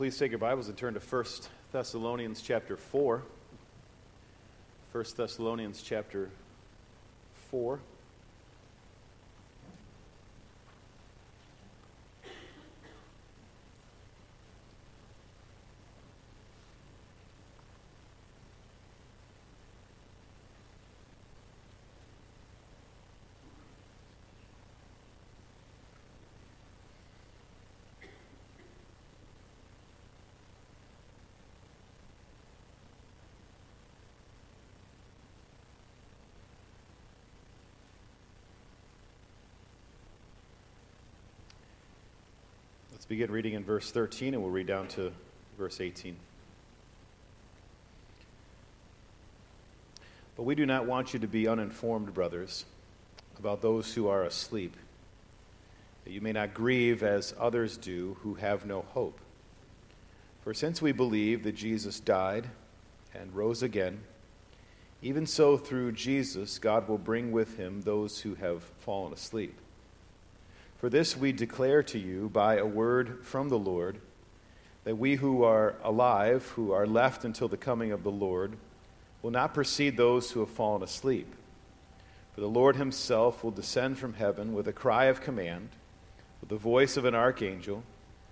Please take your Bibles and turn to 1 Thessalonians chapter 4. 1 Thessalonians chapter 4. Let's begin reading in verse 13 and we'll read down to verse 18. But we do not want you to be uninformed, brothers, about those who are asleep, that you may not grieve as others do who have no hope. For since we believe that Jesus died and rose again, even so through Jesus God will bring with him those who have fallen asleep. For this we declare to you by a word from the Lord, that we who are alive, who are left until the coming of the Lord, will not precede those who have fallen asleep. For the Lord himself will descend from heaven with a cry of command, with the voice of an archangel,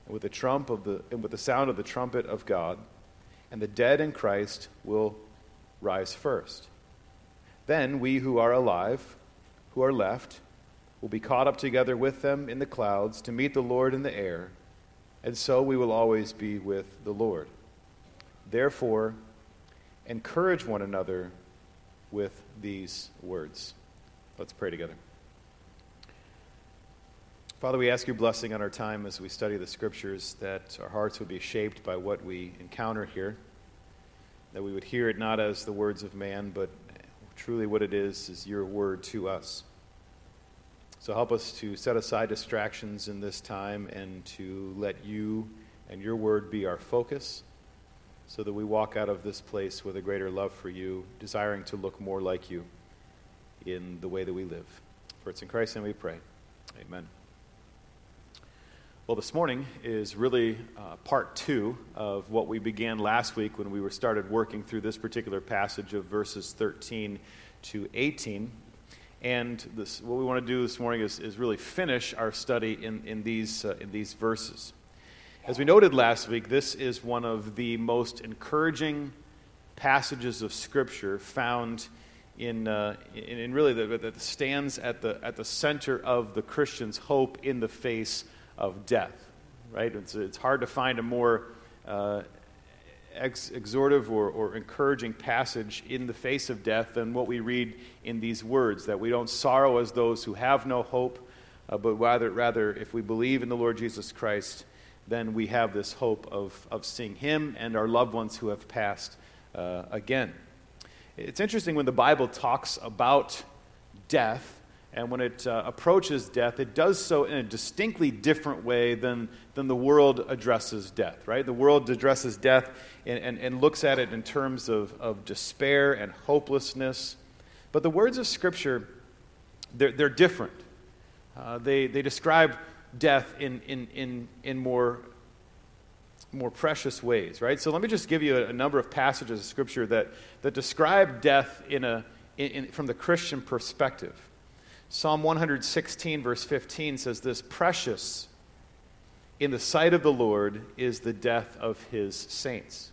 and with the trump of the and with the sound of the trumpet of God, and the dead in Christ will rise first. Then we who are alive, who are left, will be caught up together with them in the clouds to meet the Lord in the air, and so we will always be with the Lord. Therefore, encourage one another with these words. Let's pray together. Father, we ask your blessing on our time as we study the scriptures, that our hearts would be shaped by what we encounter here, that we would hear it not as the words of man, but truly what it is, is your word to us. So help us to set aside distractions in this time and to let you and your word be our focus so that we walk out of this place with a greater love for you, desiring to look more like you in the way that we live. For it's in Christ's name we pray. Amen. Well, this morning is really uh, part two of what we began last week when we were started working through this particular passage of verses 13 to 18. And this, what we want to do this morning is, is really finish our study in, in, these, uh, in these verses. As we noted last week, this is one of the most encouraging passages of Scripture found in, uh, in, in, really that, stands at the, at the center of the Christian's hope in the face of death. Right? It's, it's hard to find a more uh, ex- exhortive or, or encouraging passage in the face of death than what we read in these words that we don't sorrow as those who have no hope, uh, but rather, rather, if we believe in the Lord Jesus Christ, then we have this hope of, of seeing Him and our loved ones who have passed uh, again. It's interesting when the Bible talks about death and when it uh, approaches death, it does so in a distinctly different way than, than the world addresses death, right? The world addresses death and, and, and looks at it in terms of, of despair and hopelessness. But the words of Scripture, they're, they're different. Uh, they, they describe death in, in, in, in more, more precious ways, right? So let me just give you a, a number of passages of Scripture that, that describe death in a, in, in, from the Christian perspective. Psalm 116, verse 15 says this Precious in the sight of the Lord is the death of his saints.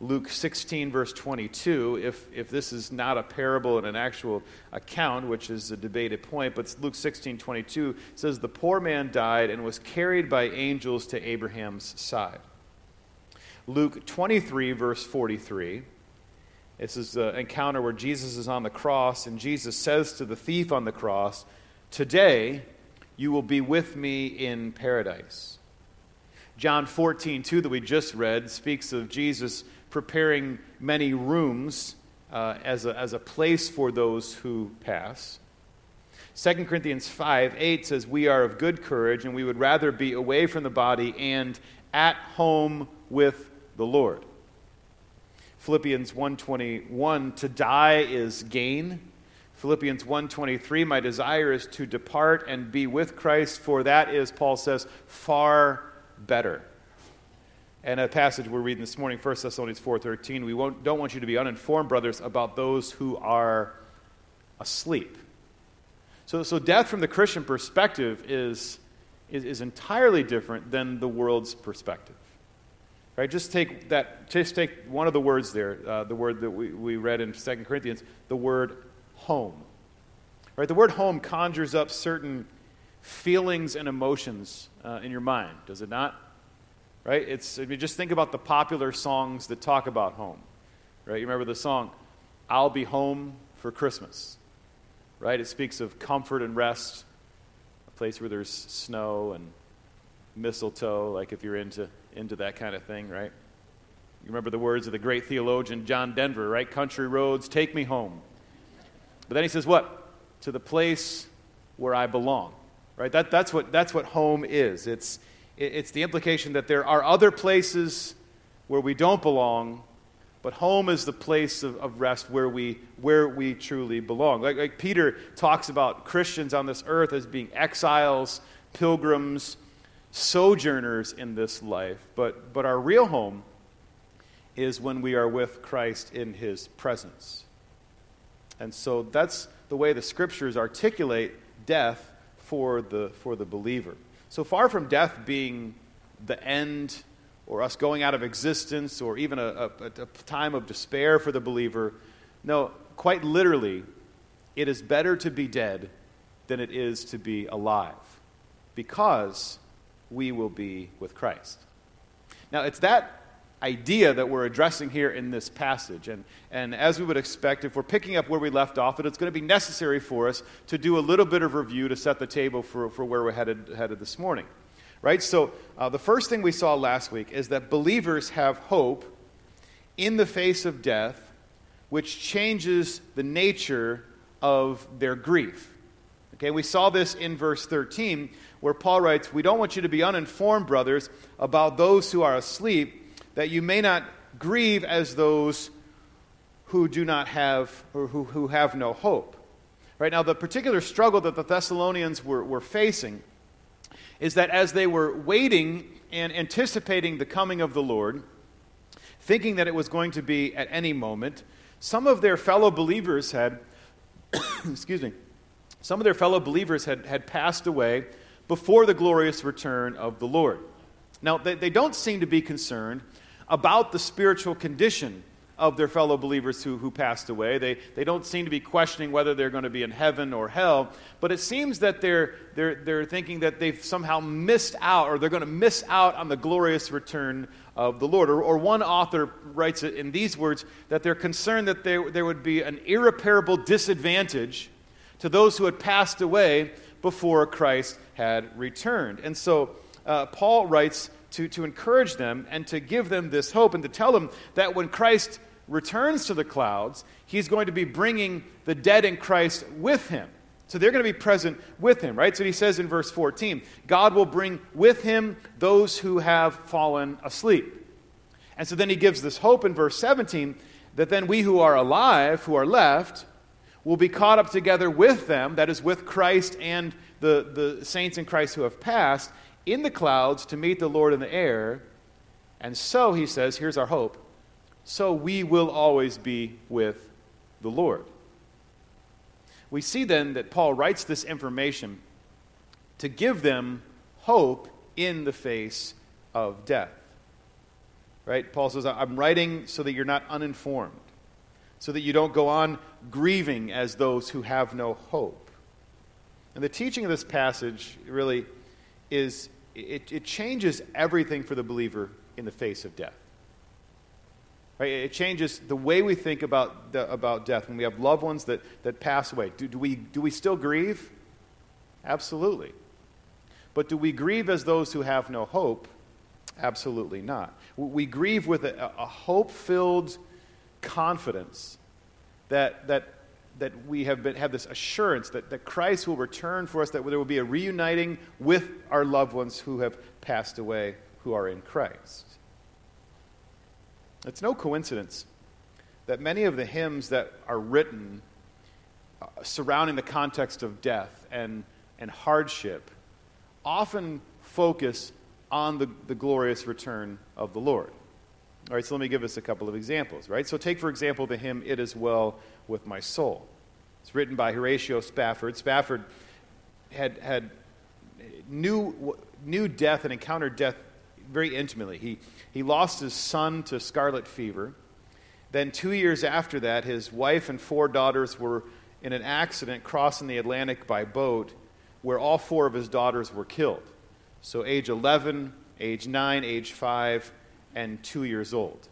Luke 16, verse 22, if, if this is not a parable and an actual account, which is a debated point, but Luke 16, 22 says, The poor man died and was carried by angels to Abraham's side. Luke 23, verse 43 this is an encounter where Jesus is on the cross, and Jesus says to the thief on the cross, Today you will be with me in paradise. John 14, 2, that we just read, speaks of Jesus preparing many rooms uh, as, a, as a place for those who pass. 2 Corinthians 5, 8 says, We are of good courage, and we would rather be away from the body and at home with the Lord. Philippians 1:21 to die is gain. Philippians 1:23 my desire is to depart and be with Christ for that is Paul says far better. And a passage we're reading this morning, 1 Thessalonians 4.13, we don't want you to be uninformed, brothers, about those who are asleep. So, so death from the Christian perspective is, is, is entirely different than the world's perspective. Right? Just take that. Just take one of the words there, uh, the word that we, we read in 2 Corinthians, the word home. Right? The word home conjures up certain feelings and emotions uh, in your mind, does it not? right? It's, I mean, just think about the popular songs that talk about home, right? You remember the song, I'll Be Home for Christmas, right? It speaks of comfort and rest, a place where there's snow and mistletoe, like if you're into, into that kind of thing, right? You remember the words of the great theologian John Denver, right? Country roads, take me home. But then he says, what? To the place where I belong, right? That, that's, what, that's what home is. It's, it's the implication that there are other places where we don't belong, but home is the place of, of rest where we, where we truly belong. Like, like Peter talks about Christians on this earth as being exiles, pilgrims, sojourners in this life, but, but our real home is when we are with Christ in his presence. And so that's the way the scriptures articulate death for the, for the believer. So far from death being the end or us going out of existence or even a, a, a, time of despair for the believer, no, quite literally, it is better to be dead than it is to be alive because we will be with Christ. Now, it's that idea that we're addressing here in this passage. And, and as we would expect, if we're picking up where we left off, it's going to be necessary for us to do a little bit of review to set the table for, for where we're headed, headed this morning. Right? So, uh, the first thing we saw last week is that believers have hope in the face of death, which changes the nature of their grief. Okay, we saw this in verse 13, where Paul writes, We don't want you to be uninformed, brothers, about those who are asleep that you may not grieve as those who do not have or who, who have no hope. Right now, the particular struggle that the Thessalonians were, were facing is that as they were waiting and anticipating the coming of the Lord, thinking that it was going to be at any moment, some of their fellow believers had, excuse me, some of their fellow believers had, had passed away before the glorious return of the Lord. Now, they, they don't seem to be concerned about the spiritual condition of their fellow believers who, who passed away. They, they don't seem to be questioning whether they're going to be in heaven or hell, but it seems that they're, they're, they're thinking that they've somehow missed out or they're going to miss out on the glorious return of the Lord. Or, or one author writes it in these words that they're concerned that there, there would be an irreparable disadvantage to those who had passed away before Christ had returned. And so uh, Paul writes to, to encourage them and to give them this hope and to tell them that when Christ returns to the clouds, he's going to be bringing the dead in Christ with him. So they're going to be present with him, right? So he says in verse 14, God will bring with him those who have fallen asleep. And so then he gives this hope in verse 17 that then we who are alive, who are left, will be caught up together with them, that is, with Christ and the, the saints in Christ who have passed, in the clouds to meet the Lord in the air. And so, he says, here's our hope so we will always be with the Lord. We see then that Paul writes this information to give them hope in the face of death. Right? Paul says, I'm writing so that you're not uninformed, so that you don't go on grieving as those who have no hope. And the teaching of this passage really is it, it changes everything for the believer in the face of death. Right? It changes the way we think about, the, about death when we have loved ones that, that pass away. Do, do, we, do we still grieve? Absolutely. But do we grieve as those who have no hope? Absolutely not. We grieve with a, a hope filled confidence that, that that we have, been, have this assurance that, that Christ will return for us, that there will be a reuniting with our loved ones who have passed away, who are in Christ. It's no coincidence that many of the hymns that are written uh, surrounding the context of death and, and hardship often focus on the, the glorious return of the Lord. All right, so let me give us a couple of examples, right? So take, for example, the hymn, It Is Well With My Soul. It's written by Horatio Spafford. Spafford had, had knew, knew death and encountered death very intimately. He, he lost his son to scarlet fever. Then, two years after that, his wife and four daughters were in an accident crossing the Atlantic by boat where all four of his daughters were killed. So, age 11, age 9, age 5, and 2 years old.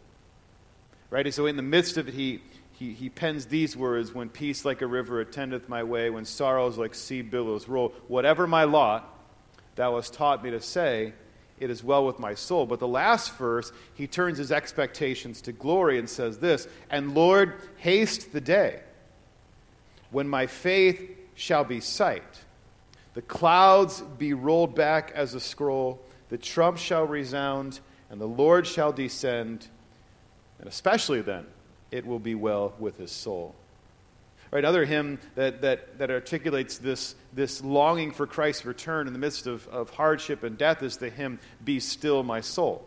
Right? And so, in the midst of it, he, he, he pens these words When peace like a river attendeth my way, when sorrows like sea billows roll, whatever my lot, thou hast taught me to say, it is well with my soul. But the last verse, he turns his expectations to glory and says this And Lord, haste the day when my faith shall be sight the clouds be rolled back as a scroll, the trump shall resound, and the Lord shall descend, and especially then it will be well with his soul. Right, other hymn that, that, that articulates this, this longing for Christ's return in the midst of, of hardship and death is the hymn, Be Still My Soul.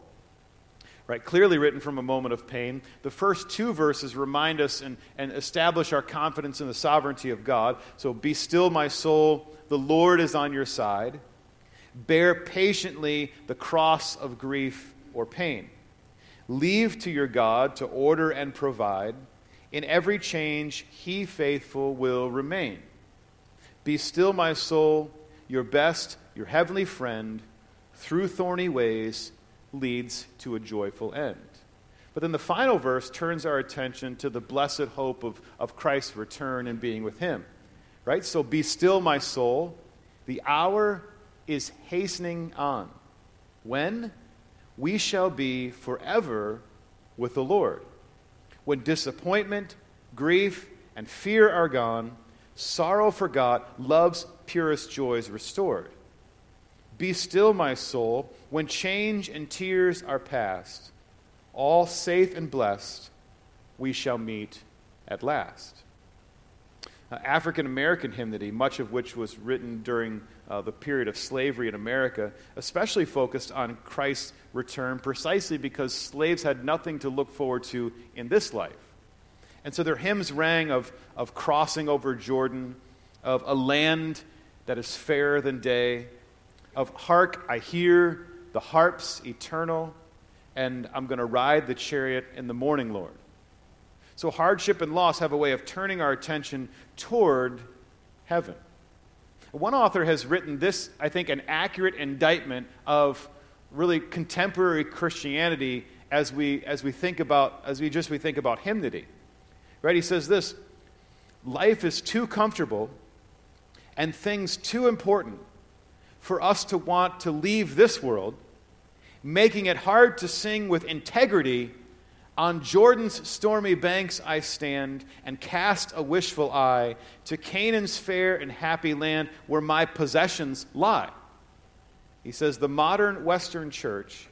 Right, clearly written from a moment of pain. The first two verses remind us and, and establish our confidence in the sovereignty of God. So, Be still my soul, the Lord is on your side. Bear patiently the cross of grief or pain. Leave to your God to order and provide. In every change, He faithful will remain. Be still, my soul, your best, your heavenly friend, through thorny ways leads to a joyful end. But then the final verse turns our attention to the blessed hope of, of Christ's return and being with Him. Right? So be still, my soul. The hour is hastening on. When? We shall be forever with the Lord. When disappointment, grief, and fear are gone, sorrow forgot, love's purest joys restored. Be still, my soul, when change and tears are past. All safe and blessed, we shall meet at last African American hymnody, much of which was written during uh, the period of slavery in America, especially focused on Christ's return precisely because slaves had nothing to look forward to in this life. And so their hymns rang of, of crossing over Jordan, of a land that is fairer than day, of hark, I hear the harps eternal, and I'm going to ride the chariot in the morning, Lord. So, hardship and loss have a way of turning our attention toward heaven. One author has written this, I think, an accurate indictment of really contemporary Christianity as we, as we think about, as we just we think about hymnody. Right? He says this life is too comfortable and things too important for us to want to leave this world, making it hard to sing with integrity on Jordan's stormy banks I stand and cast a wishful eye to Canaan's fair and happy land where my possessions lie. He says the modern Western church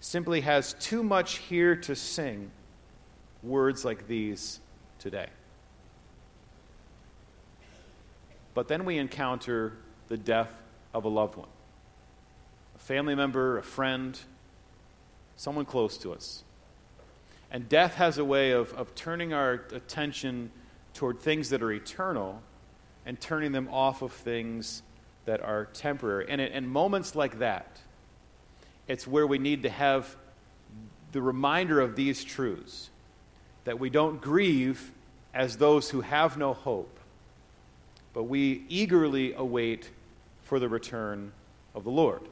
simply has too much here to sing words like these today. But then we encounter the death of a loved one a family member, a friend, someone close to us. And death has a way of, of turning our attention toward things that are eternal and turning them off of things that are temporary. And in moments like that, it's where we need to have the reminder of these truths that we don't grieve as those who have no hope, but we eagerly await for the return of the Lord.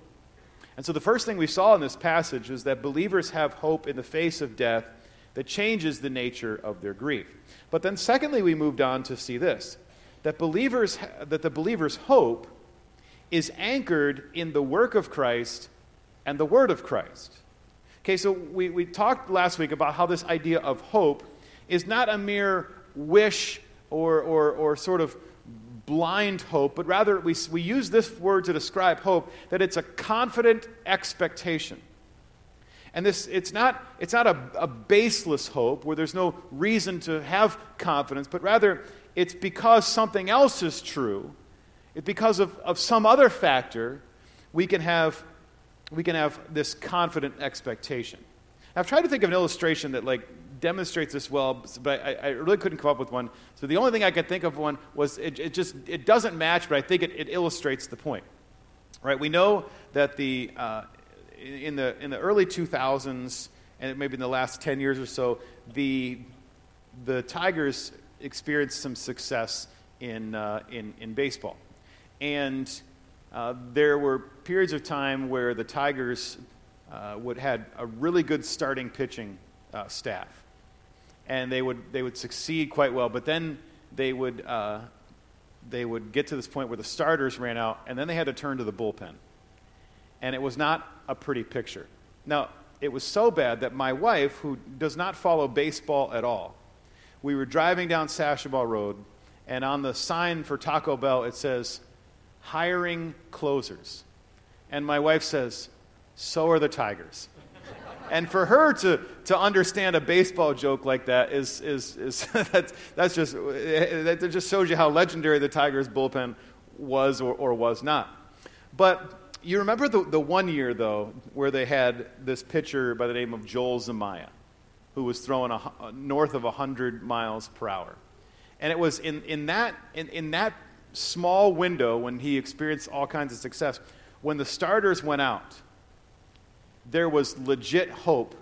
And so, the first thing we saw in this passage is that believers have hope in the face of death that changes the nature of their grief. But then, secondly, we moved on to see this that, believers, that the believer's hope is anchored in the work of Christ and the word of Christ. Okay, so we, we talked last week about how this idea of hope is not a mere wish or, or, or sort of blind hope, but rather we, we use this word to describe hope that it's a confident expectation. And this, it's not, it's not a, a baseless hope where there's no reason to have confidence, but rather it's because something else is true. It's because of, of some other factor we can have we can have this confident expectation. I've tried to think of an illustration that like demonstrates this well, but I, I, really couldn't come up with one. So the only thing I could think of one was it, it just it doesn't match, but I think it, it, illustrates the point. Right? We know that the uh, in the in the early 2000s and maybe in the last 10 years or so, the the Tigers experienced some success in uh, in in baseball, and uh, there were periods of time where the Tigers uh, would had a really good starting pitching uh, staff, and they would they would succeed quite well. But then they would uh, they would get to this point where the starters ran out, and then they had to turn to the bullpen, and it was not a pretty picture. Now it was so bad that my wife, who does not follow baseball at all, we were driving down Sashabaw Road, and on the sign for Taco Bell it says hiring closers. And my wife says, So are the Tigers. and for her to, to understand a baseball joke like that is, is, is that's, that's just, eh, that just shows you how legendary the Tigers bullpen was or, or was not. But you remember the, the one year, though, where they had this pitcher by the name of Joel Zumaya, who was throwing a, uh, north of 100 miles per hour. And it was in, in, that, in, in that small window when he experienced all kinds of success, when the starters went out, there was legit hope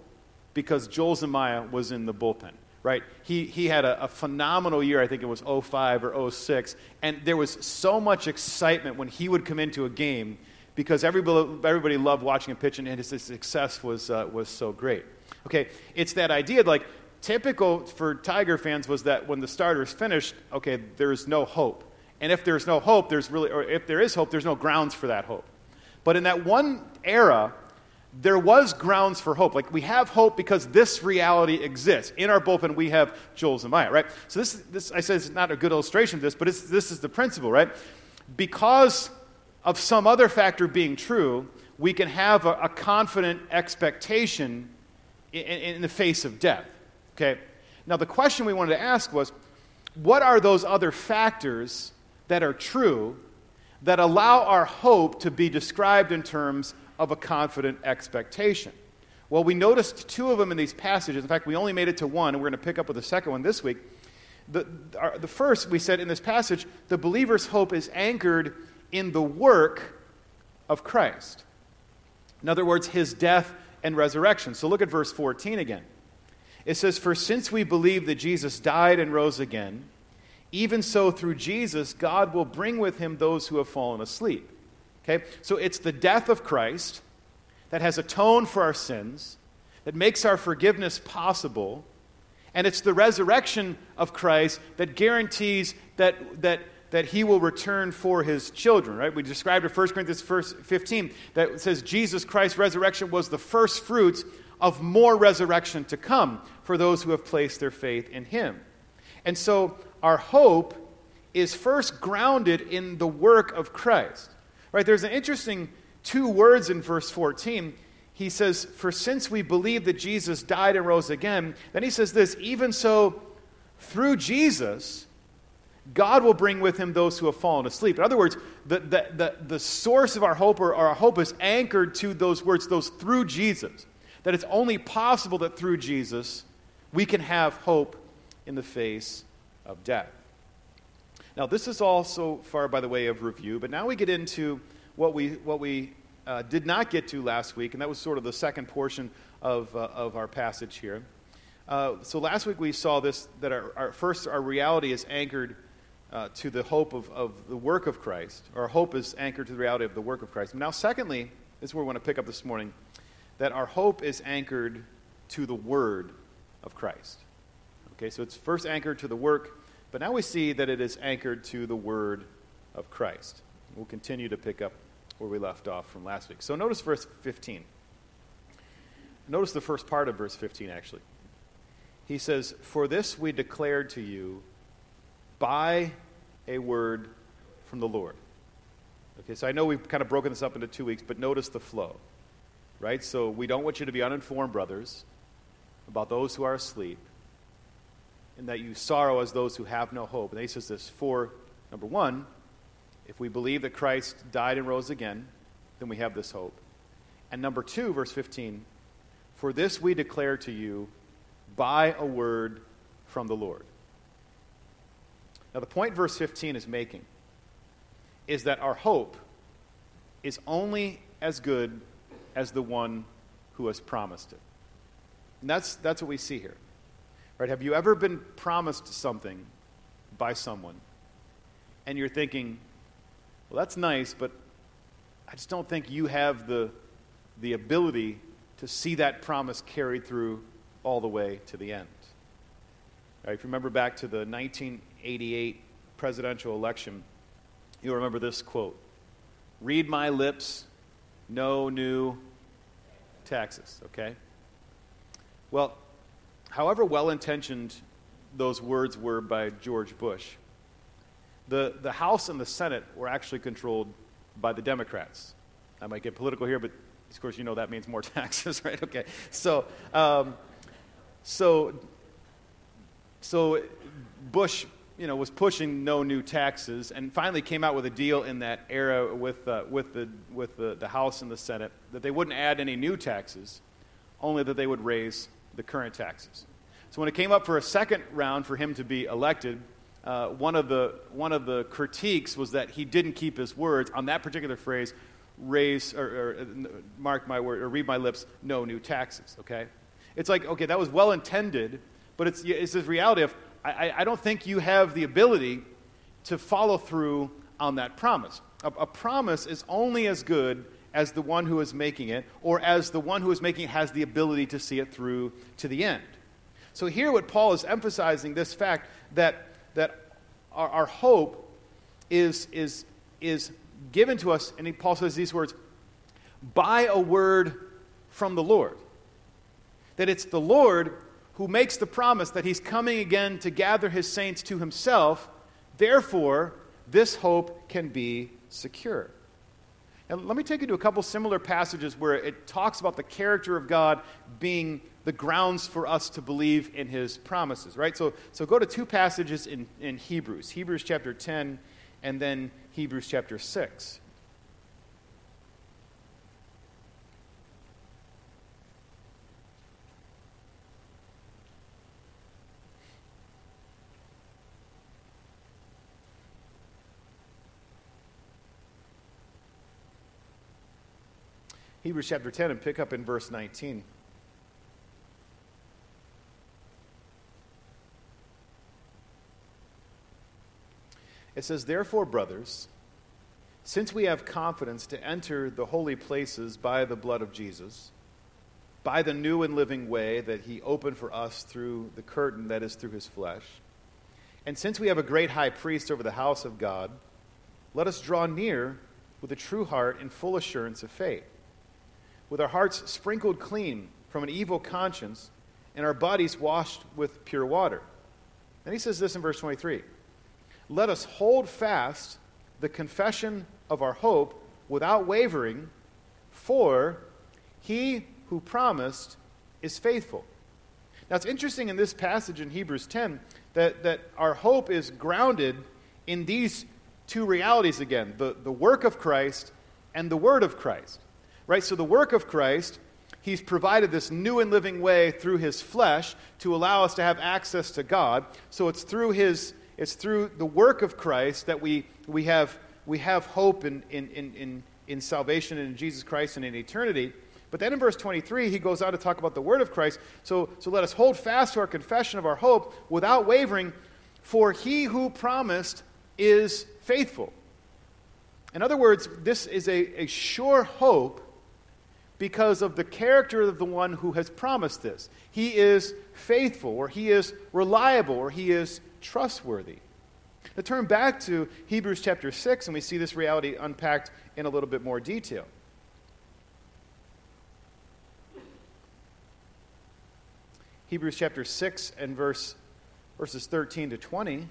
because Joel Zumaya was in the bullpen, right? He, he had a, a, phenomenal year, I think it was 05 or 06, and there was so much excitement when he would come into a game because everybody, everybody loved watching him pitch, and his success was, uh, was so great. Okay, it's that idea, like, typical for Tiger fans was that when the starters finished, okay, there's no hope. And if there's no hope, there's really, or if there is hope, there's no grounds for that hope. But in that one era, there was grounds for hope. Like we have hope because this reality exists. In our bullpen, we have Joel Zumaya, right? So this, this I said, is not a good illustration of this, but it's this is the principle, right? Because of some other factor being true, we can have a, a confident expectation in, in the face of death. Okay? Now, the question we wanted to ask was what are those other factors that are true that allow our hope to be described in terms of a confident expectation. Well, we noticed two of them in these passages. In fact, we only made it to one, and we're going to pick up with the second one this week. The, the first, we said in this passage, the believer's hope is anchored in the work of Christ. In other words, his death and resurrection. So look at verse 14 again. It says, For since we believe that Jesus died and rose again, even so, through Jesus, God will bring with him those who have fallen asleep. Okay? So it's the death of Christ that has atoned for our sins, that makes our forgiveness possible, and it's the resurrection of Christ that guarantees that, that, that he will return for his children, right? We described in 1 Corinthians 15 that says Jesus Christ's resurrection was the first fruits of more resurrection to come for those who have placed their faith in him. And so our hope is first grounded in the work of Christ. Right? There's an interesting two words in verse 14. He says, For since we believe that Jesus died and rose again, then he says this, even so, through Jesus, God will bring with him those who have fallen asleep. In other words, the, the, the, the source of our hope or our hope is anchored to those words, those through Jesus. That it's only possible that through Jesus we can have hope in the face of death. Now, this is all so far by the way of review, but now we get into what we, what we uh, did not get to last week, and that was sort of the second portion of, uh, of our passage here. Uh, so last week we saw this that our, our first, our reality is anchored uh, to the hope of, of the work of Christ. Our hope is anchored to the reality of the work of Christ. Now, secondly, this is where we want to pick up this morning, that our hope is anchored to the word of Christ. Okay, so it's first anchored to the work, but now we see that it is anchored to the word of Christ. We'll continue to pick up where we left off from last week. So notice verse 15. Notice the first part of verse 15, actually. He says, For this we declared to you by a word from the Lord. Okay, so I know we've kind of broken this up into two weeks, but notice the flow. Right? So we don't want you to be uninformed, brothers, about those who are asleep and that you sorrow as those who have no hope. And he says this for, number one, if we believe that Christ died and rose again, then we have this hope. And number two, verse 15, for this we declare to you by a word from the Lord. Now, the point verse 15 is making is that our hope is only as good as the one who has promised it. And that's, that's what we see here. Right? Have you ever been promised something by someone and you're thinking, well, that's nice, but I just don't think you have the, the ability to see that promise carried through all the way to the end. Right, if you remember back to the 1988 presidential election, you'll remember this quote Read my lips, no new taxes, okay? Well, however well intentioned those words were by George Bush, the, the House and the Senate were actually controlled by the Democrats. I might get political here, but of course you know that means more taxes, right? Okay. So, um, so, so Bush, you know, was pushing no new taxes, and finally came out with a deal in that era with, uh, with, the, with the, the House and the Senate that they wouldn't add any new taxes, only that they would raise the current taxes. So when it came up for a second round for him to be elected, uh, one, of the, one of the critiques was that he didn't keep his words on that particular phrase raise or, or uh, mark my word or read my lips no new taxes okay it's like okay that was well intended but it's, it's this reality of I, I don't think you have the ability to follow through on that promise a, a promise is only as good as the one who is making it or as the one who is making it has the ability to see it through to the end so here what paul is emphasizing this fact that that our, our hope is, is, is given to us, and Paul says these words, by a word from the Lord. That it's the Lord who makes the promise that he's coming again to gather his saints to himself. Therefore, this hope can be secure. And let me take you to a couple similar passages where it talks about the character of God being the grounds for us to believe in his promises, right? So, so go to two passages in, in Hebrews Hebrews chapter 10 and then Hebrews chapter 6. Hebrews chapter 10 and pick up in verse 19. It says, Therefore, brothers, since we have confidence to enter the holy places by the blood of Jesus, by the new and living way that he opened for us through the curtain that is through his flesh, and since we have a great high priest over the house of God, let us draw near with a true heart in full assurance of faith, with our hearts sprinkled clean from an evil conscience and our bodies washed with pure water. Then he says this in verse 23 let us hold fast the confession of our hope without wavering, for he who promised is faithful. Now, it's interesting in this passage in Hebrews 10 that, that our hope is grounded in these two realities again the, the work of Christ and the word of Christ. Right? So, the work of Christ, he's provided this new and living way through his flesh to allow us to have access to God. So, it's through his it's through the work of Christ that we, we, have, we have hope in, in, in, in, in salvation and in Jesus Christ and in eternity. But then in verse 23, he goes on to talk about the word of Christ. So, so let us hold fast to our confession of our hope without wavering, for he who promised is faithful. In other words, this is a, a sure hope because of the character of the one who has promised this. He is faithful, or he is reliable, or he is trustworthy. Now turn back to Hebrews chapter 6, and we see this reality unpacked in a little bit more detail. Hebrews chapter 6 and verse, verses 13 to 20.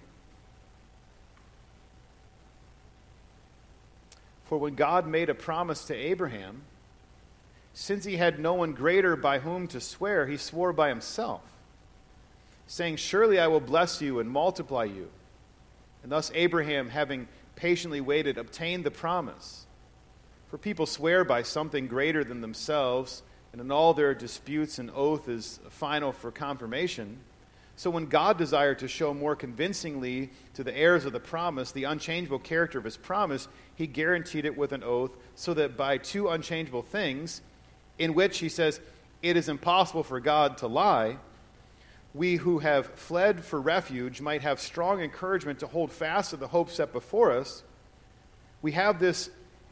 For when God made a promise to Abraham, since he had no one greater by whom to swear, he swore by himself saying, Surely I will bless you and multiply you. And thus Abraham, having patiently waited, obtained the promise. For people swear by something greater than themselves, and in all their disputes, an oath is final for confirmation. So when God desired to show more convincingly to the heirs of the promise the unchangeable character of his promise, he guaranteed it with an oath, so that by two unchangeable things, in which he says, it is impossible for God to lie, we who have fled for refuge might have strong encouragement to hold fast to the hope set before us. We have this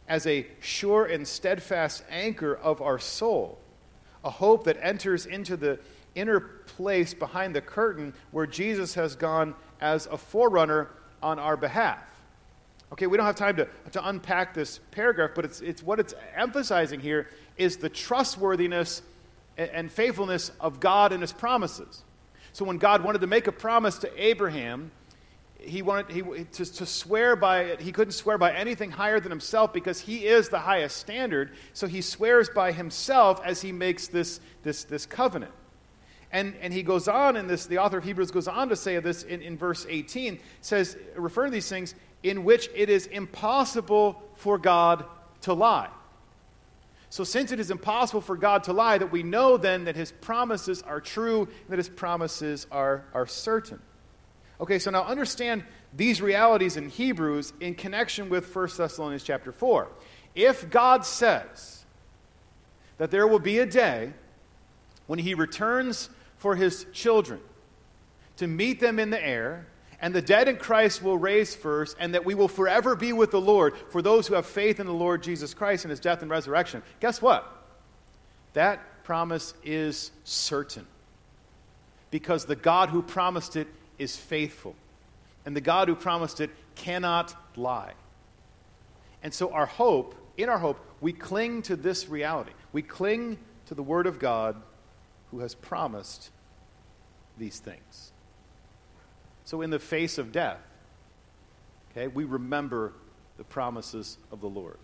as a sure and steadfast anchor of our soul, a hope that enters into the inner place behind the curtain where Jesus has gone as a forerunner on our behalf. Okay, we don't have time to, to unpack this paragraph, but it's, it's what it's emphasizing here is the trustworthiness and, faithfulness of God and his promises. So when God wanted to make a promise to Abraham, he wanted he, to, to swear by it. He couldn't swear by anything higher than himself because he is the highest standard. So he swears by himself as he makes this, this, this covenant. And, and he goes on in this, the author of Hebrews goes on to say this in, in verse 18, says, referring to these things, in which it is impossible for God to lie. So, since it is impossible for God to lie, that we know then that his promises are true, and that his promises are, are certain. Okay, so now understand these realities in Hebrews in connection with 1 Thessalonians chapter 4. If God says that there will be a day when he returns for his children to meet them in the air, and the dead in Christ will raise first, and that we will forever be with the Lord for those who have faith in the Lord Jesus Christ and his death and resurrection. Guess what? That promise is certain. Because the God who promised it is faithful. And the God who promised it cannot lie. And so, our hope, in our hope, we cling to this reality. We cling to the Word of God who has promised these things. So, in the face of death, okay, we remember the promises of the Lord.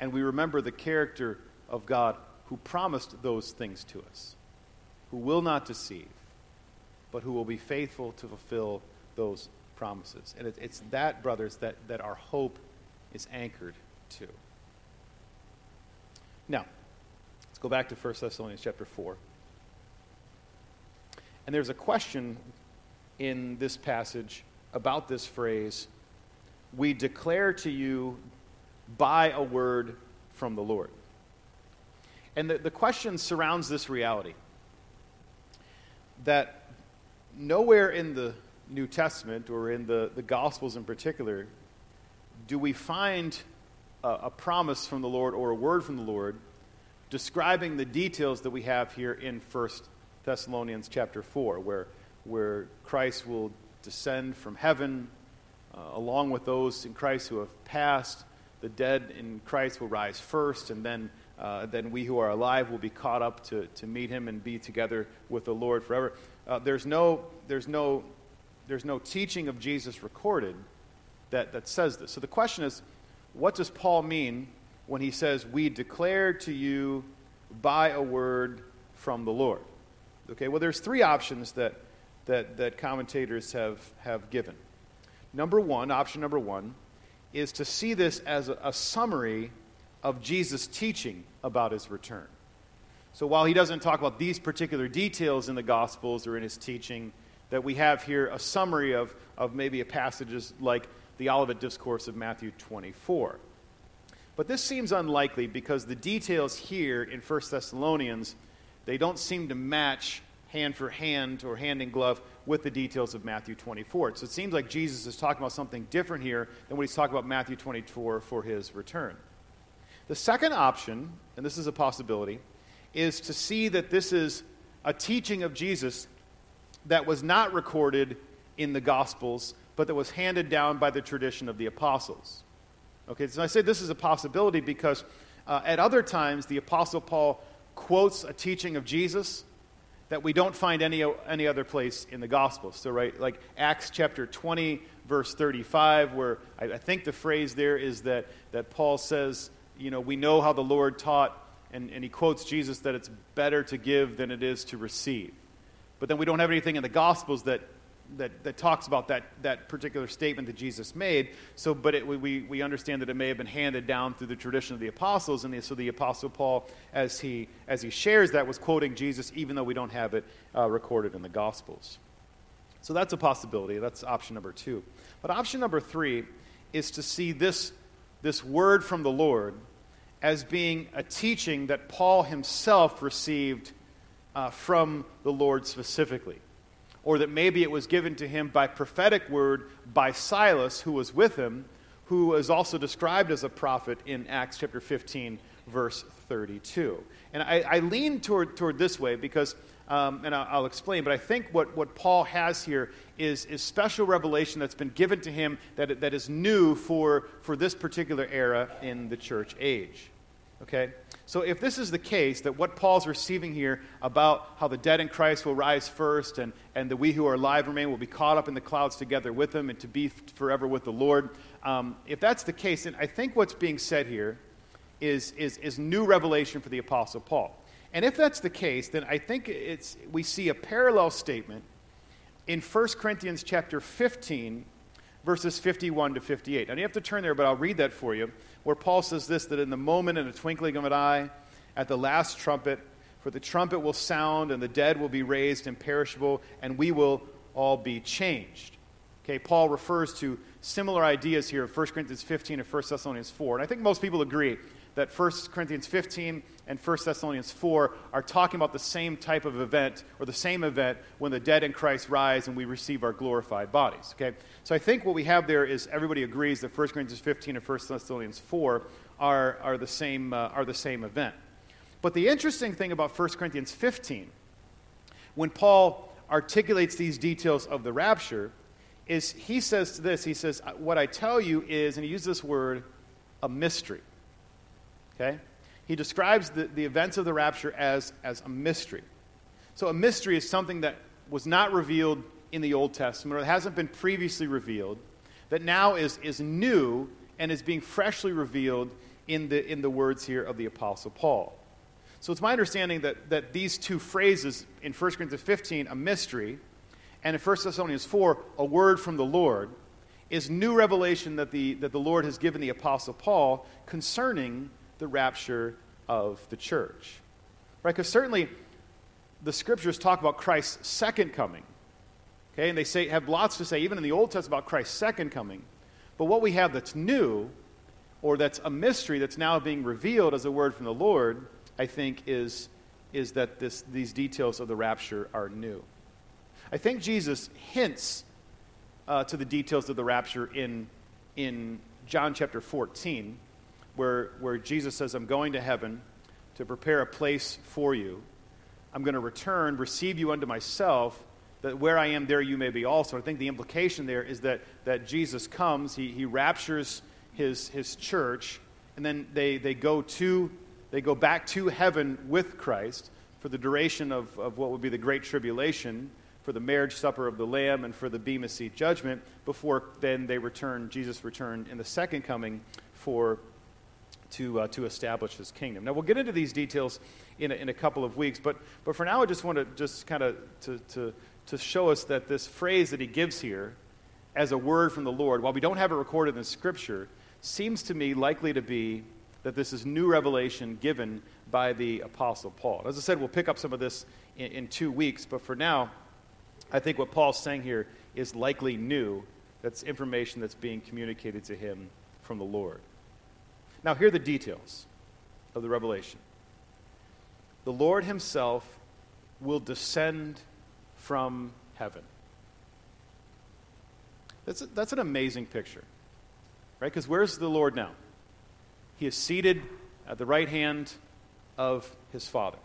And we remember the character of God who promised those things to us, who will not deceive, but who will be faithful to fulfill those promises. And it, it's that, brothers, that, that our hope is anchored to. Now, let's go back to 1 Thessalonians chapter 4. And there's a question in this passage about this phrase we declare to you by a word from the Lord. And the, the question surrounds this reality that nowhere in the New Testament or in the, the Gospels in particular do we find a, a promise from the Lord or a word from the Lord describing the details that we have here in First Thessalonians chapter 4, where, where Christ will descend from heaven uh, along with those in Christ who have passed. The dead in Christ will rise first, and then, uh, then we who are alive will be caught up to, to meet him and be together with the Lord forever. Uh, there's, no, there's, no, there's no teaching of Jesus recorded that, that says this. So the question is what does Paul mean when he says, We declare to you by a word from the Lord? Okay, well, there's three options that, that, that commentators have, have given. Number one, option number one, is to see this as a, a summary of Jesus' teaching about his return. So while he doesn't talk about these particular details in the Gospels or in his teaching, that we have here a summary of, of maybe a passages like the Olivet Discourse of Matthew 24. But this seems unlikely because the details here in 1 Thessalonians they don't seem to match hand for hand or hand in glove with the details of Matthew 24. So it seems like Jesus is talking about something different here than what he's talking about Matthew 24 for his return. The second option, and this is a possibility, is to see that this is a teaching of Jesus that was not recorded in the Gospels, but that was handed down by the tradition of the apostles. Okay, so I say this is a possibility because uh, at other times the Apostle Paul quotes a teaching of Jesus that we don't find any, any other place in the Gospels. So, right, like Acts chapter 20, verse 35, where I, I think the phrase there is that, that Paul says, you know, we know how the Lord taught, and, and he quotes Jesus that it's better to give than it is to receive. But then we don't have anything in the Gospels that, that, that talks about that, that particular statement that Jesus made. So, but it, we, we understand that it may have been handed down through the tradition of the apostles. And the, so the apostle Paul, as he, as he shares that, was quoting Jesus, even though we don't have it uh, recorded in the Gospels. So that's a possibility. That's option number two. But option number three is to see this, this word from the Lord as being a teaching that Paul himself received uh, from the Lord specifically or that maybe it was given to him by prophetic word by Silas, who was with him, who is also described as a prophet in Acts chapter 15, verse 32. And I, I lean toward, toward this way because, um, and I'll, I'll, explain, but I think what, what Paul has here is, is special revelation that's been given to him that, that is new for, for this particular era in the church age. Okay? So, if this is the case, that what Paul's receiving here about how the dead in Christ will rise first and, and that we who are alive remain will be caught up in the clouds together with him and to be forever with the Lord, um, if that's the case, then I think what's being said here is, is, is new revelation for the Apostle Paul. And if that's the case, then I think it's, we see a parallel statement in 1 Corinthians chapter 15, verses 51 to 58. Now, you have to turn there, but I'll read that for you, where Paul says this that in the moment, in a twinkling of an eye, at the last trumpet, for the trumpet will sound, and the dead will be raised imperishable, and we will all be changed. Okay, Paul refers to similar ideas here of 1 Corinthians 15 and 1 Thessalonians 4. And I think most people agree that 1 Corinthians 15 and 1 Thessalonians 4 are talking about the same type of event or the same event when the dead in Christ rise and we receive our glorified bodies. Okay? So I think what we have there is everybody agrees that 1 Corinthians 15 and 1 Thessalonians 4 are, are, the, same, uh, are the same event. But the interesting thing about 1 Corinthians 15, when Paul articulates these details of the rapture, is he says to this, he says, What I tell you is, and he uses this word, a mystery. Okay? He describes the, the events of the rapture as, as a mystery. So, a mystery is something that was not revealed in the Old Testament or hasn't been previously revealed, that now is, is new and is being freshly revealed in the, in the words here of the Apostle Paul. So, it's my understanding that, that these two phrases in 1 Corinthians 15, a mystery, and in 1 Thessalonians 4, a word from the Lord, is new revelation that the, that the Lord has given the Apostle Paul concerning the rapture of the church. Right? Because certainly the scriptures talk about Christ's second coming. Okay, and they say have lots to say, even in the Old Testament, about Christ's second coming. But what we have that's new, or that's a mystery that's now being revealed as a word from the Lord, I think is, is that this, these details of the rapture are new. I think Jesus hints uh, to the details of the rapture in, in John chapter 14 where, where Jesus says, I'm going to heaven to prepare a place for you. I'm going to return, receive you unto myself, that where I am, there you may be also. I think the implication there is that, that Jesus comes, he, he raptures his, his church, and then they, they, go to, they go back to heaven with Christ for the duration of, of what would be the Great Tribulation, for the marriage supper of the Lamb, and for the Bema Seat judgment, before then they return, Jesus returned in the second coming for to, uh, to establish his kingdom. Now, we'll get into these details in a, in a couple of weeks, but, but for now, I just want to just kind of to, to, to show us that this phrase that he gives here as a word from the Lord, while we don't have it recorded in Scripture, seems to me likely to be that this is new revelation given by the Apostle Paul. As I said, we'll pick up some of this in, in two weeks, but for now, I think what Paul's saying here is likely new. That's information that's being communicated to him from the Lord. Now, here are the details of the revelation. The Lord Himself will descend from heaven. That's, a, that's an amazing picture, right? Because where's the Lord now? He is seated at the right hand of His Father.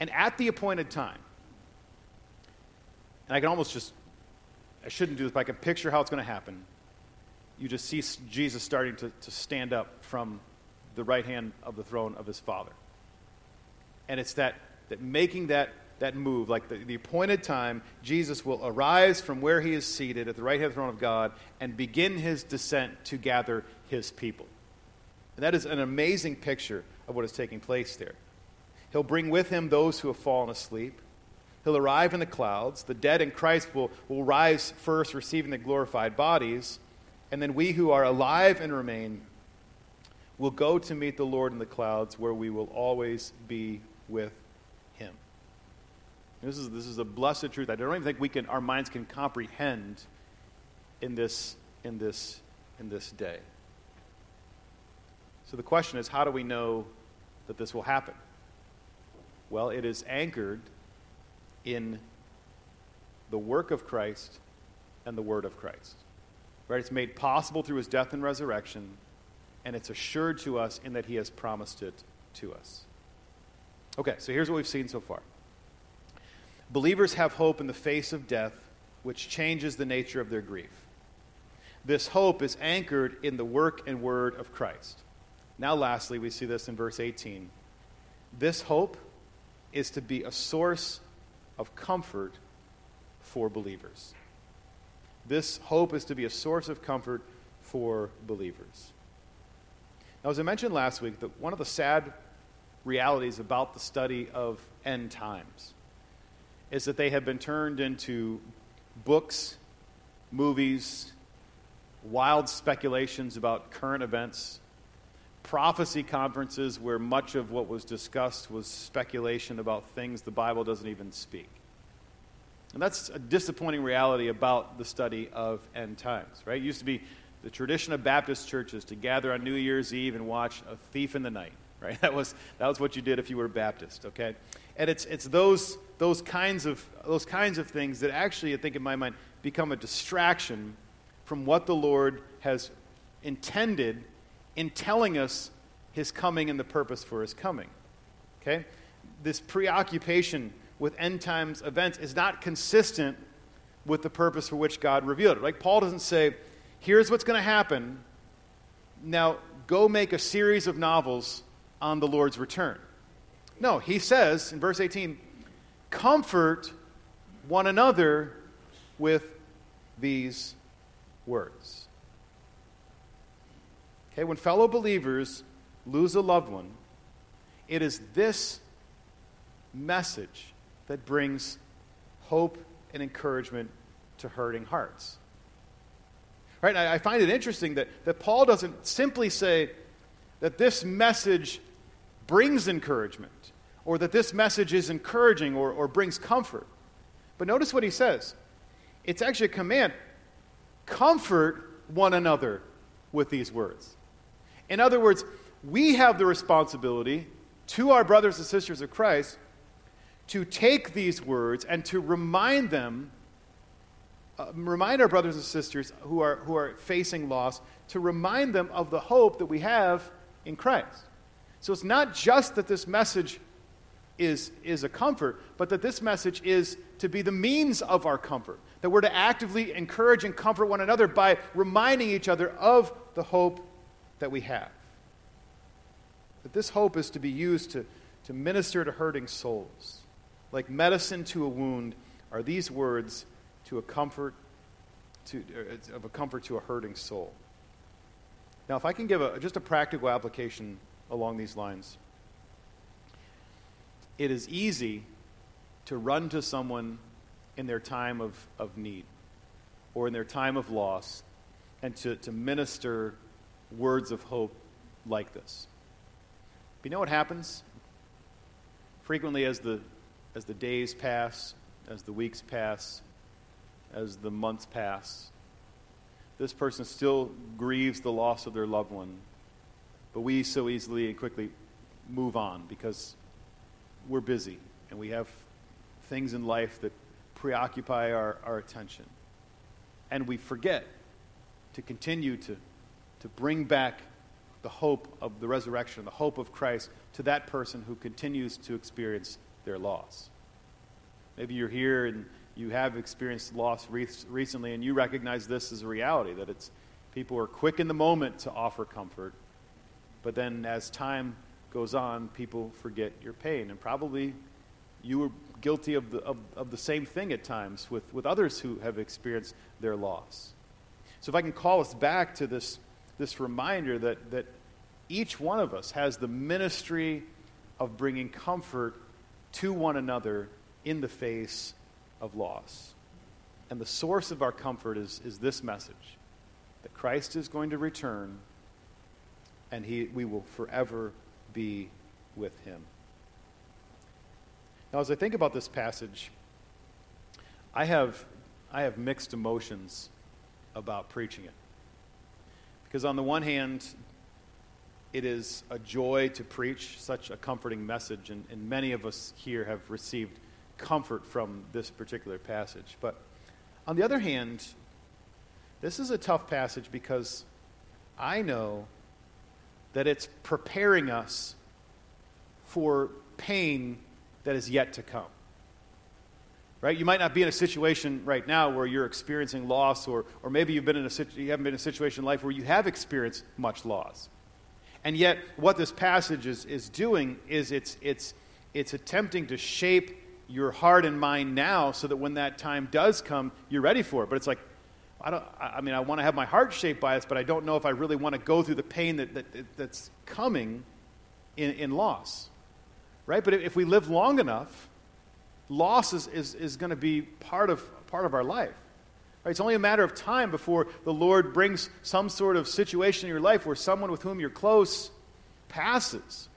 And at the appointed time, and I can almost just, I shouldn't do this, but I can picture how it's going to happen you just see Jesus starting to, to stand up from the right hand of the throne of his Father. And it's that, that making that, that move, like the, the appointed time, Jesus will arise from where he is seated at the right hand of the throne of God and begin his descent to gather his people. And that is an amazing picture of what is taking place there. He'll bring with him those who have fallen asleep. He'll arrive in the clouds. The dead in Christ will, will rise first, receiving the glorified bodies. And then we who are alive and remain will go to meet the Lord in the clouds, where we will always be with him. This is, this is a blessed truth. I don't even think we can, our minds can comprehend in this, in this, in this day. So the question is how do we know that this will happen? Well, it is anchored in the work of Christ and the word of Christ. Right? It's made possible through his death and resurrection, and it's assured to us in that he has promised it to us. Okay, so here's what we've seen so far. Believers have hope in the face of death, which changes the nature of their grief. This hope is anchored in the work and word of Christ. Now, lastly, we see this in verse 18. This hope is to be a source of comfort for believers. This hope is to be a source of comfort for believers. Now, as I mentioned last week, that one of the sad realities about the study of end times is that they have been turned into books, movies, wild speculations about current events, prophecy conferences where much of what was discussed was speculation about things the Bible doesn't even speak. And that's a disappointing reality about the study of end times, right? It used to be the tradition of Baptist churches to gather on New Year's Eve and watch A Thief in the Night, right? That was, that was what you did if you were Baptist, okay? And it's, it's those, those, kinds of, those kinds of things that actually, I think in my mind, become a distraction from what the Lord has intended in telling us his coming and the purpose for his coming. Okay? This preoccupation with end times events is not consistent with the purpose for which God revealed it. Like Paul doesn't say, here's what's going to happen. Now go make a series of novels on the Lord's return. No, he says in verse 18, comfort one another with these words. Okay, when fellow believers lose a loved one, it is this message that brings hope and encouragement to hurting hearts. Right? I, find it interesting that, that Paul doesn't simply say that this message brings encouragement or that this message is encouraging or, or brings comfort. But notice what he says. It's actually a command comfort one another with these words. In other words, we have the responsibility to our brothers and sisters of Christ to take these words and to remind them, uh, remind our brothers and sisters who are, who are facing loss, to remind them of the hope that we have in Christ. So it's not just that this message is, is a comfort, but that this message is to be the means of our comfort. That we're to actively encourage and comfort one another by reminding each other of the hope that we have. That this hope is to be used to, to minister to hurting souls. Like medicine to a wound are these words to a comfort to, uh, of a comfort to a hurting soul. Now, if I can give a, just a practical application along these lines, it is easy to run to someone in their time of, of need or in their time of loss and to, to minister words of hope like this. But you know what happens? Frequently, as the, as the days pass, as the weeks pass, as the months pass, this person still grieves the loss of their loved one. But we so easily and quickly move on because we're busy and we have things in life that preoccupy our, our attention. And we forget to continue to to bring back the hope of the resurrection, the hope of Christ to that person who continues to experience their loss. Maybe you're here and you have experienced loss re- recently and you recognize this as a reality that it's people are quick in the moment to offer comfort, but then as time goes on, people forget your pain. And probably you were guilty of the, of, of the same thing at times with, with others who have experienced their loss. So if I can call us back to this this reminder that, that each one of us has the ministry of bringing comfort to one another in the face of loss. And the source of our comfort is, is this message that Christ is going to return and he, we will forever be with him. Now, as I think about this passage, I have, I have mixed emotions about preaching it. Because, on the one hand, it is a joy to preach such a comforting message, and, and many of us here have received comfort from this particular passage. But on the other hand, this is a tough passage because I know that it's preparing us for pain that is yet to come. Right? You might not be in a situation right now where you're experiencing loss, or, or maybe you've been in a, you haven't been in a situation in life where you have experienced much loss. And yet, what this passage is, is doing is it's, it's, it's attempting to shape your heart and mind now so that when that time does come, you're ready for it. But it's like, I, don't, I mean, I want to have my heart shaped by this, but I don't know if I really want to go through the pain that, that, that's coming in, in loss. Right? But if we live long enough, loss is, is, is going to be part of, part of our life. Right? It's only a matter of time before the Lord brings some sort of situation in your life where someone with whom you're close passes.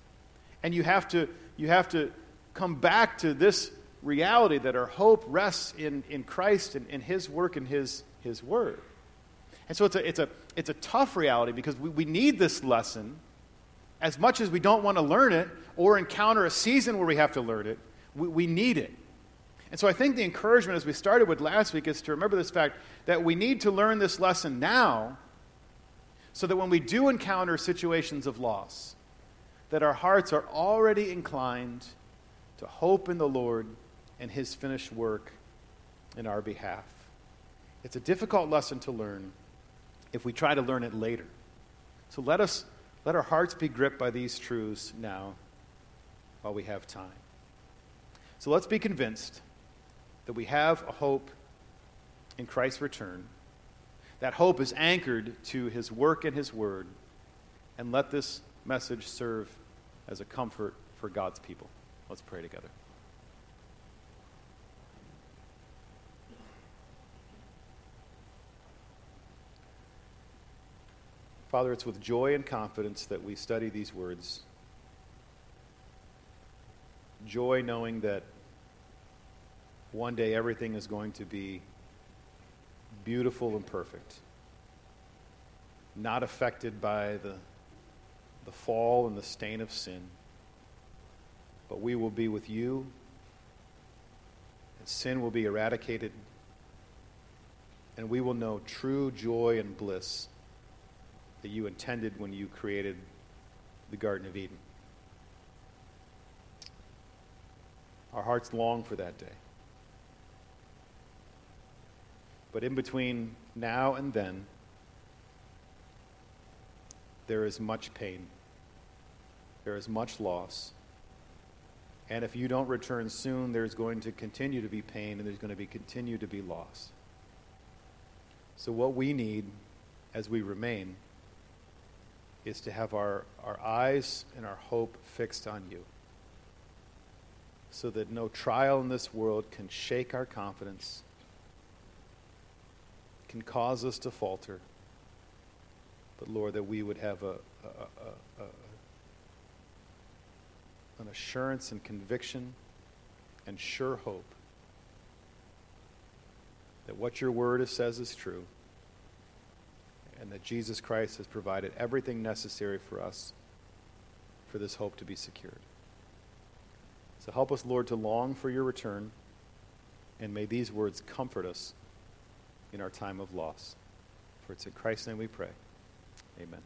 And you have to, you have to come back to this reality that our hope rests in, in Christ and in His work and His his Word. And so it's a, it's a, it's a tough reality because we, we need this lesson as much as we don't want to learn it or encounter a season where we have to learn it. We, we need it. And so I think the encouragement, as we started with last week, is to remember this fact that we need to learn this lesson now so that when we do encounter situations of loss, that our hearts are already inclined to hope in the Lord and his finished work in our behalf. It's a difficult lesson to learn if we try to learn it later. So let us let our hearts be gripped by these truths now while we have time. So let's be convinced that we have a hope in Christ's return. That hope is anchored to his work and his word. And let this message serve as a comfort for God's people. Let's pray together. Father, it's with joy and confidence that we study these words. Joy knowing that one day everything is going to be beautiful and perfect, not affected by the, the fall and the stain of sin, but we will be with you, and sin will be eradicated, and we will know true joy and bliss that you intended when you created the Garden of Eden. Our hearts long for that day. But in between now and then, there is much pain. There is much loss. And if you don't return soon, there's going to continue to be pain and there's going to be continue to be loss. So what we need as we remain is to have our, our eyes and our hope fixed on you so that no trial in this world can shake our confidence, can cause us to falter. But Lord, that we would have a, a, a, an assurance and conviction and sure hope that what your word says is true and that Jesus Christ has provided everything necessary for us for this hope to be secured. So help us, Lord, to long for your return, and may these words comfort us in our time of loss. For it's in Christ's name we pray. Amen.